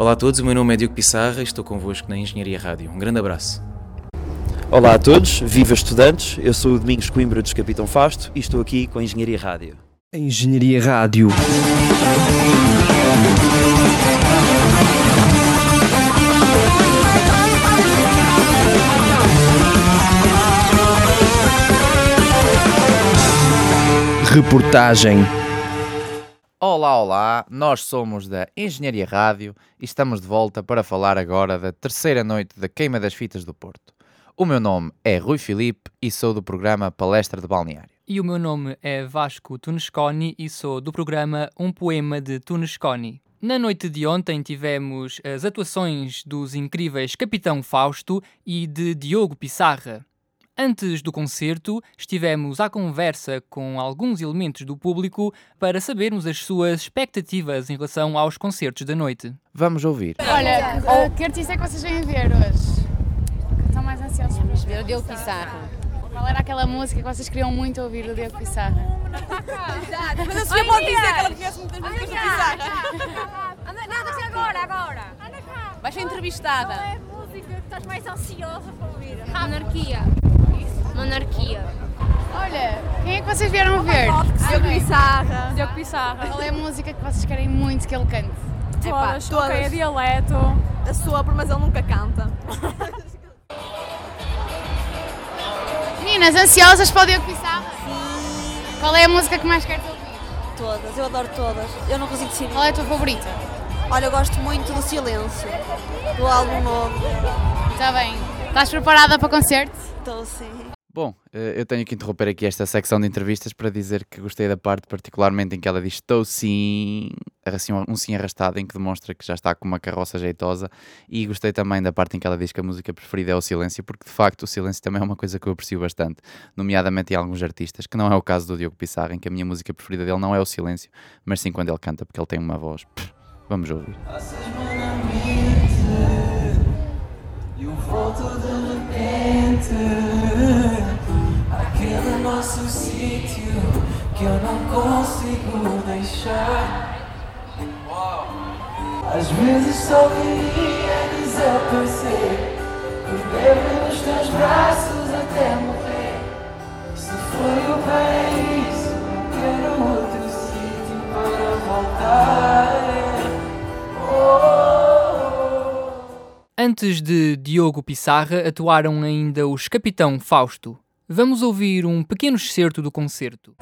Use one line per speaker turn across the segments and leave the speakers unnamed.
Olá a todos, o meu nome é Diogo Pissarra e estou convosco na Engenharia Rádio. Um grande abraço.
Olá a todos, viva estudantes, eu sou o Domingos Coimbra dos Capitão Fasto e estou aqui com a Engenharia Rádio.
Engenharia Rádio. Reportagem.
Olá, olá, nós somos da Engenharia Rádio e estamos de volta para falar agora da terceira noite da Queima das Fitas do Porto. O meu nome é Rui Filipe e sou do programa Palestra de Balneário.
E o meu nome é Vasco Tunesconi e sou do programa Um Poema de Tunesconi. Na noite de ontem tivemos as atuações dos incríveis Capitão Fausto e de Diogo Pissarra. Antes do concerto, estivemos à conversa com alguns elementos do público para sabermos as suas expectativas em relação aos concertos da noite.
Vamos ouvir.
Olha, oh, que artista é que vocês vêm ver hoje? Estão mais ansiosos para ver?
O Diogo Pissarra.
Qual era aquela música que vocês queriam muito ouvir do Diogo Pissarra?
Mas a pode dizer que ela conhece muitas músicas do Pissarra. Anda, nada, agora, agora. Vai ser entrevistada.
Qual é a música que estás mais ansiosa para ouvir?
Monarquia. Monarquia.
Olha, quem é que vocês vieram ver?
Diogo Pissarra.
Diogo Pissarra.
Qual é a música que vocês querem muito que ele cante?
Todas,
todas.
ok, é dialeto.
A sopro, mas ele nunca canta.
Meninas, ansiosas para o Diogo Pissarra? Qual é a música que mais queres ouvir?
Todas, eu adoro todas. Eu não consigo decidir.
Qual é a tua favorita?
Olha, eu gosto muito do Silêncio, do álbum novo.
Está bem. Estás preparada para o concerto?
Estou sim.
Bom, eh, eu tenho que interromper aqui esta secção de entrevistas para dizer que gostei da parte particularmente em que ela diz estou sim, assim, um sim arrastado, em que demonstra que já está com uma carroça jeitosa e gostei também da parte em que ela diz que a música preferida é o silêncio, porque de facto o silêncio também é uma coisa que eu aprecio bastante, nomeadamente em alguns artistas, que não é o caso do Diogo Pissarra, em que a minha música preferida dele não é o silêncio, mas sim quando ele canta, porque ele tem uma voz. Pff, Vamos ouvir.
E eu volto de repente Aquele nosso sítio que eu não consigo deixar. Às vezes só queria desaparecer Perder-me nos teus braços até morrer. Se foi o paraíso, quero outro sítio para voltar
Antes de Diogo Pissarra, atuaram ainda os Capitão Fausto. Vamos ouvir um pequeno excerto do concerto.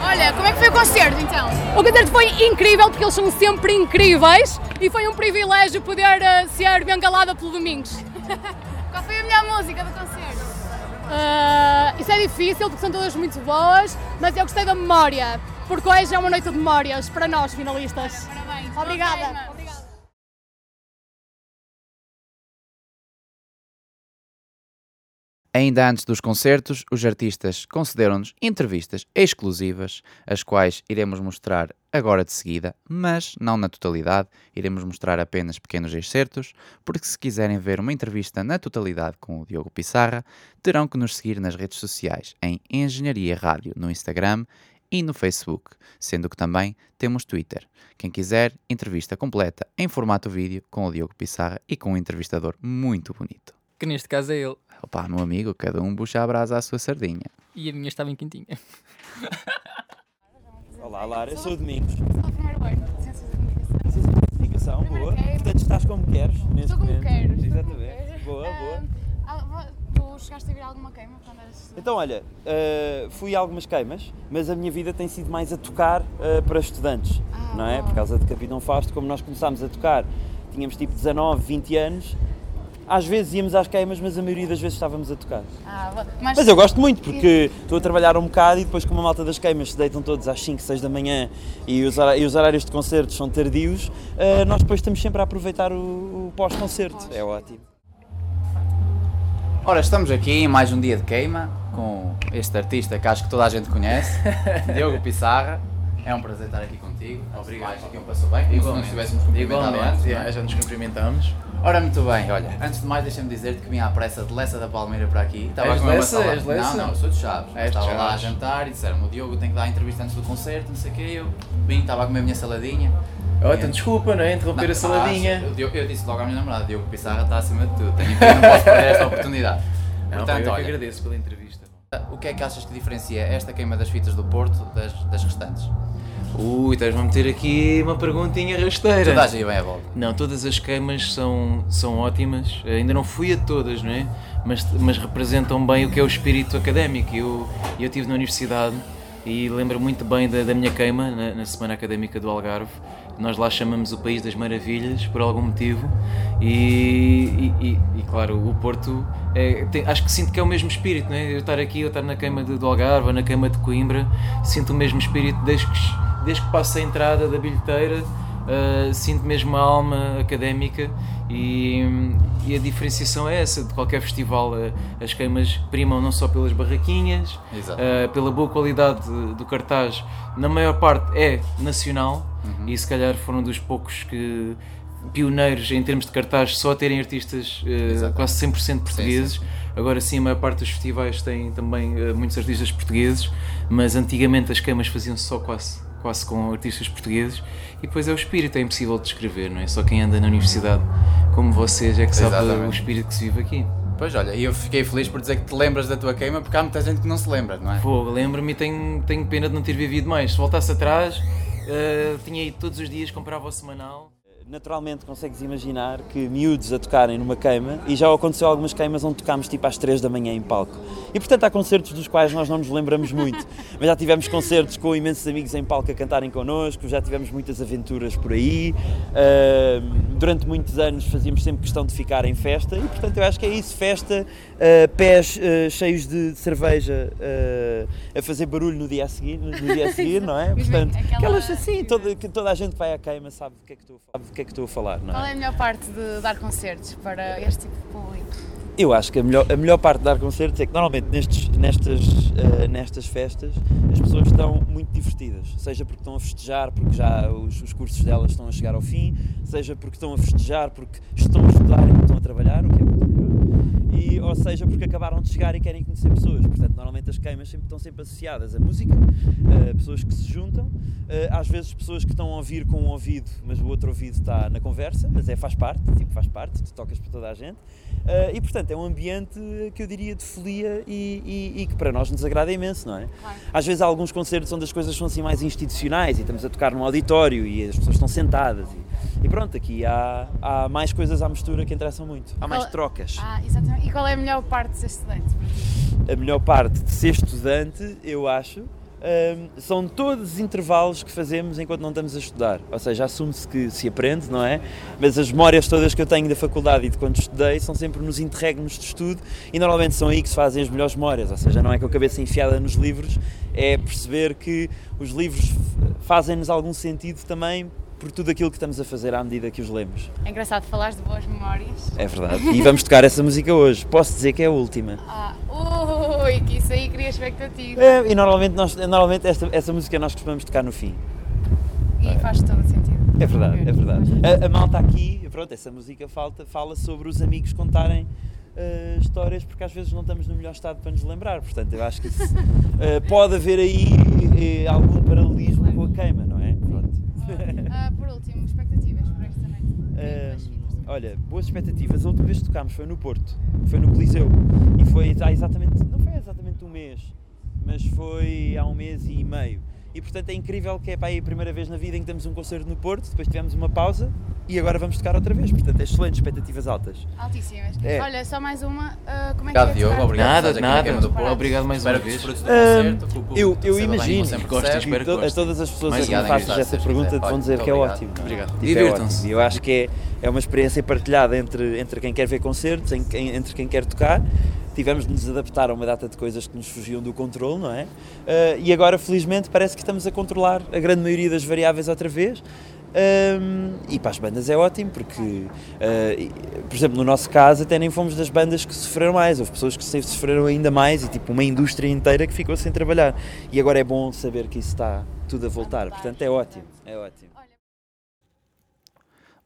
Olha, como é que foi o concerto então?
O concerto foi incrível porque eles são sempre incríveis e foi um privilégio poder eh, ser bengalada pelo Domingos.
Qual foi a melhor música do concerto?
Ah, isso é difícil porque são todas muito boas, mas eu gostei da memória, porque hoje é uma noite de memórias para nós finalistas.
Parabéns.
Obrigada.
Ainda antes dos concertos, os artistas concederam-nos entrevistas exclusivas, as quais iremos mostrar agora de seguida, mas não na totalidade, iremos mostrar apenas pequenos excertos, porque se quiserem ver uma entrevista na totalidade com o Diogo Pissarra, terão que nos seguir nas redes sociais em Engenharia Rádio no Instagram e no Facebook, sendo que também temos Twitter. Quem quiser, entrevista completa em formato vídeo com o Diogo Pissarra e com um entrevistador muito bonito.
Que neste caso é ele.
Opa, meu amigo, cada um puxa a brasa à sua sardinha.
E a minha estava em quentinha.
Olá Lara, eu sou o Domingos.
Qual o primeiro ano? Ciências da Comunicação.
Ciência da Comunicação, boa.
quero.
Portanto, estás como queres neste
Estou como
momento.
quero. estou como
Exatamente.
quero.
Boa, boa.
Ah, tu chegaste a ver alguma queima quando eras estudante?
Então, olha, eh, fui a algumas queimas, mas a minha vida tem sido mais a tocar eh, para estudantes,
Ah,
não é?
boa.
Por causa de Capitão Fausto, como nós começámos a tocar, tínhamos tipo 19, 20 anos, às vezes íamos às queimas, mas a maioria das vezes estávamos a tocar.
Ah, mas,
Mas eu gosto muito, porque estou a trabalhar um bocado e depois como a malta das queimas se deitam todos às 5, 6 da manhã e os, horários de concertos são tardios, eh, nós depois estamos sempre a aproveitar o, o pós-concerto. É ótimo.
Ora, estamos aqui em mais um dia de queima com este artista que acho que toda a gente conhece, Diogo Pissarra. É um prazer estar aqui contigo. Obrigado. Aqui um passou bem, como se não estivéssemos cumprimentado
Igualmente,
antes.
yeah,
não é?
já nos cumprimentamos.
Ora, muito bem, olha, antes de mais deixa-me dizer-te que vim à pressa de Lessa da Palmeira para aqui. Estava
És
com ele a
Lessa? És Lessa?
Não, não, sou de Chaves.
De
estava lá a jantar e disseram-me, o Diogo tem que dar a entrevista antes do concerto, não sei o quê. Eu vim, estava a comer a minha saladinha.
Oh, então desculpa, não é? Interromper
Não,
a saladinha.
ah, eu, eu disse logo à minha namorada, Diogo Pissarra está acima de tudo, tenho que não posso perder esta oportunidade.
Não,
Portanto,
eu que
olha,
agradeço pela entrevista.
o que é que achas que diferencia esta queima das fitas do Porto das, das restantes?
Ui, estás-me a meter aqui uma perguntinha rasteira.
Tu dás aí bem a volta.
Não, todas as queimas são, são ótimas. Ainda não fui a todas, não é? Mas, mas representam bem o que é o espírito académico. Eu, eu estive na universidade e lembro muito bem da, da minha queima na, na Semana Académica do Algarve. Nós lá chamamos o País das Maravilhas por algum motivo e, e- e- e, claro, o Porto é, tem- acho que sinto que é o mesmo espírito, não é? Eu estar aqui, eu estar na queima de- do Algarve ou na queima de Coimbra, sinto o mesmo espírito desde que, desde que passo a entrada da bilheteira Uh, sinto mesmo a alma académica e, e a diferenciação é essa de qualquer festival uh, as queimas primam não só pelas barraquinhas uh, pela boa qualidade de- do cartaz na maior parte é nacional e se calhar foram dos poucos que pioneiros em termos de cartaz só terem artistas uh, quase 100% portugueses.
sim.
agora sim a maior parte dos festivais têm também uh, muitos artistas portugueses mas antigamente as queimas faziam só quase quase com artistas portugueses e depois é o espírito, é impossível de descrever, não é? Só quem anda na universidade como vocês é que sabe
Exatamente.
o espírito que se vive aqui.
Pois olha, e eu fiquei feliz por dizer que te lembras da tua queima, porque há muita gente que não se lembra, não é?
Pô, lembro-me e tenho, tenho pena de não ter vivido mais. Se voltasse atrás, eh, tinha ido todos os dias, comprava o semanal.
Naturalmente consegues imaginar que miúdos a tocarem numa queima e já aconteceu algumas queimas onde tocámos tipo às 3 da manhã em palco. E portanto há concertos dos quais nós não nos lembramos muito, mas já tivemos concertos com imensos amigos em palco a cantarem connosco, já tivemos muitas aventuras por aí. Ahm, durante muitos anos fazíamos sempre questão de ficar em festa e portanto eu acho que é isso, festa, ah, pés ah, cheios de cerveja ah, a fazer barulho no dia a seguir, no dia a seguir não é? Portanto,
aquela-
aquelas assim, toda, toda a gente que vai à queima sabe do que é que estou, sabe do que é que estou a falar, não
Qual é
é?
a melhor parte de dar concertos para este tipo de público?
Eu acho que a melhor, a melhor parte de dar concertos é que normalmente nestes, nestas, eh, nestas festas as pessoas estão muito divertidas, seja porque estão a festejar porque já os, os cursos delas estão a chegar ao fim, seja porque estão a festejar porque estão a estudar e não estão a trabalhar, o que é muito e, ou seja porque acabaram de chegar e querem conhecer pessoas. Portanto, normalmente as queimas sempre, estão sempre associadas à música, eh, pessoas que se juntam, eh, às vezes pessoas que estão a ouvir com um ouvido, mas o outro ouvido está na conversa, mas é faz parte, tipo, faz parte, tu tocas para toda a gente. Eh, e portanto é um ambiente que eu diria de folia e, e- e que para nós nos agrada imenso, não é?
Claro.
Às vezes há alguns concertos onde as coisas são assim mais institucionais e estamos a tocar num auditório e as pessoas estão sentadas e, e pronto, aqui há, há mais coisas à mistura que interessam muito. Há mais
Qual-
trocas.
Ah, exatamente. E qual é a melhor parte de ser estudante? para ti?
A melhor parte de ser estudante, eu acho, hum, são todos os intervalos que fazemos enquanto não estamos a estudar. Ou seja, assume-se que se aprende, não é? Mas as memórias todas que eu tenho da faculdade e de quando estudei são sempre nos interregnos de estudo e normalmente são aí que se fazem as melhores memórias. Ou seja, não é com a cabeça enfiada nos livros, é perceber que os livros fazem-nos algum sentido também por tudo aquilo que estamos a fazer à medida que os lemos.
É engraçado falar de boas memórias.
É verdade. E vamos tocar essa música hoje. Posso dizer que é a última.
Ah, ui, que isso aí cria expectativa.
É, e normalmente, nós, normalmente esta, essa música nós costumamos tocar no fim.
E faz todo o sentido.
É verdade, é verdade. A, a malta aqui, pronto, essa música falta, fala sobre os amigos contarem eh, histórias porque às vezes não estamos no melhor estado para nos lembrar. Portanto, eu acho que se- eh, pode haver aí eh, algum paralelismo com a queima, não é? Pronto.
Ah, por último, expectativas para esta noite.
Eh,
Das fitas.
Olha, boas expectativas. A última vez que tocámos foi no Porto, foi no Coliseu. E foi há exatamente, não foi exatamente um mês, mas foi há um mês e meio. E portanto é incrível que é para aí a primeira vez na vida em que temos um concerto no Porto, depois tivemos uma pausa e agora vamos tocar outra vez. Portanto, é excelente, expectativas altas.
Altíssimas.
É.
Olha, só mais uma. ah, como é que
Obrigado,
é
Diogo. Obrigado
Nada, nada.
Queima do Porto.
Obrigado mais
Espero
uma
que
vez.
concerto, que público
eu, eu
bem,
imagino
sempre
Gosto,
recebe.
espero que
to- a todas as pessoas
obrigado,
fazes
Henrique,
essa pergunta vão dizer que é ótimo.
Obrigado.
Tipo, é
Divirtam-se.
Eu acho que é, é uma experiência partilhada entre, entre quem quer ver concertos, entre quem quer tocar. Tivemos de nos adaptar a uma data de coisas que nos fugiam do controle, não é? Ah, e agora, felizmente, parece que estamos a controlar a grande maioria das variáveis outra vez. Ahm, e para as bandas é ótimo, porque, e, por exemplo, no nosso caso, até nem fomos das bandas que sofreram mais. Houve pessoas que sofreram ainda mais e, tipo, uma indústria inteira que ficou sem trabalhar. E agora é bom saber que isso está tudo a voltar. Portanto, é ótimo. É ótimo.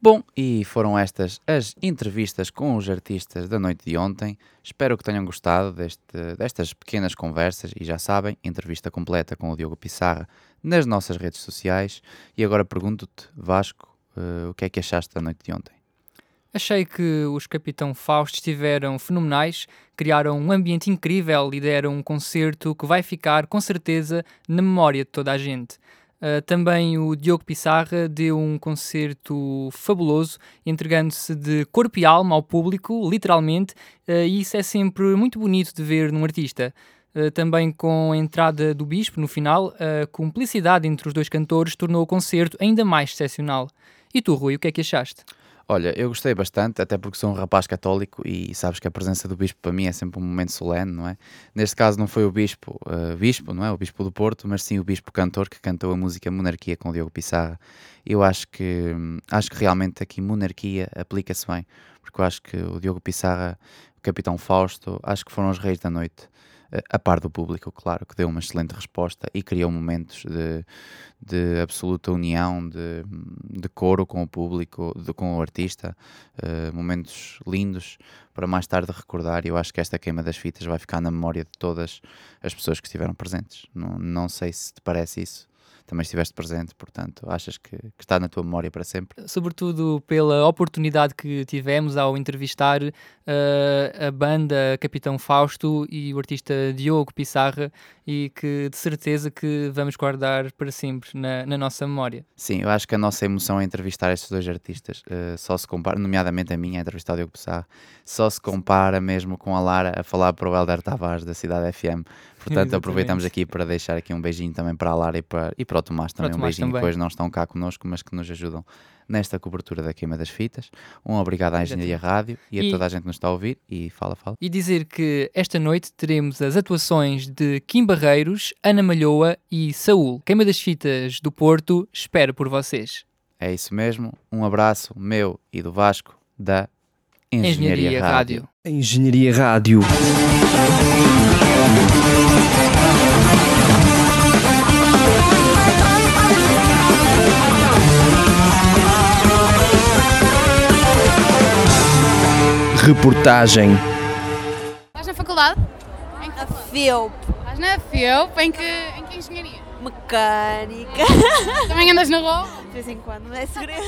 Bom, e foram estas as entrevistas com os artistas da noite de ontem. Espero que tenham gostado deste, destas pequenas conversas e já sabem, entrevista completa com o Diogo Pissarra nas nossas redes sociais. E agora pergunto-te, Vasco, eh, o que é que achaste da noite de ontem?
Achei que os Capitão Fausto estiveram fenomenais, criaram um ambiente incrível e deram um concerto que vai ficar, com certeza, na memória de toda a gente. Uh, também o Diogo Pissarra deu um concerto fabuloso, entregando-se de corpo e alma ao público, literalmente, uh, e isso é sempre muito bonito de ver num artista. Uh, também com a entrada do Bispo no final, a cumplicidade entre os dois cantores tornou o concerto ainda mais excepcional. E tu, Rui, o que é que achaste?
Olha, eu gostei bastante, até porque sou um rapaz católico e sabes que a presença do Bispo para mim é sempre um momento solene, não é? Neste caso não foi o Bispo, uh, Bispo, não é? O Bispo do Porto, mas sim o Bispo cantor que cantou a música Monarquia com o Diogo Pissarra. Eu acho que, acho que realmente aqui Monarquia aplica-se bem, porque eu acho que o Diogo Pissarra, o Capitão Fausto, acho que foram os reis da noite a par do público, claro, que deu uma excelente resposta e criou momentos de, de absoluta união, de, de coro com o público, de, com o artista, uh, momentos lindos para mais tarde recordar. E eu acho que esta queima das fitas vai ficar na memória de todas as pessoas que estiveram presentes. Não, não sei se te parece isso também estiveste presente, portanto, achas que, que, está na tua memória para sempre?
Sobretudo pela oportunidade que tivemos ao entrevistar uh, a banda Capitão Fausto e o artista Diogo Pissarra e que de certeza que vamos guardar para sempre na, na nossa memória.
Sim, eu acho que a nossa emoção é entrevistar estes dois artistas, uh, só se compara, nomeadamente a minha, a entrevistar o Diogo Pissarra, só se compara mesmo com a Lara a falar para o Helder Tavares da Cidade FM. Portanto, aproveitamos aqui para deixar aqui um beijinho também para a Lara e para, e para o Tomás também,
Tomás
um beijinho,
também.
que hoje não estão cá connosco, mas que nos ajudam nesta cobertura da queima das fitas. Um obrigado à Engenharia Rádio e a
E-
toda a gente que nos está a ouvir e fala, fala.
E dizer que esta noite teremos as atuações de Kim Barreiros, Ana Malhoa e Saúl. Queima das Fitas do Porto espera por vocês.
É isso mesmo, um abraço meu e do Vasco da Engenharia,
Engenharia
Rádio.
Rádio.
Engenharia Rádio. Reportagem.
Estás na faculdade? Em que
Na? FEUP,
Estás na FIUP? Em que, em que engenharia?
mecânica.
Também andas na rua?
De vez em quando, não é segredo.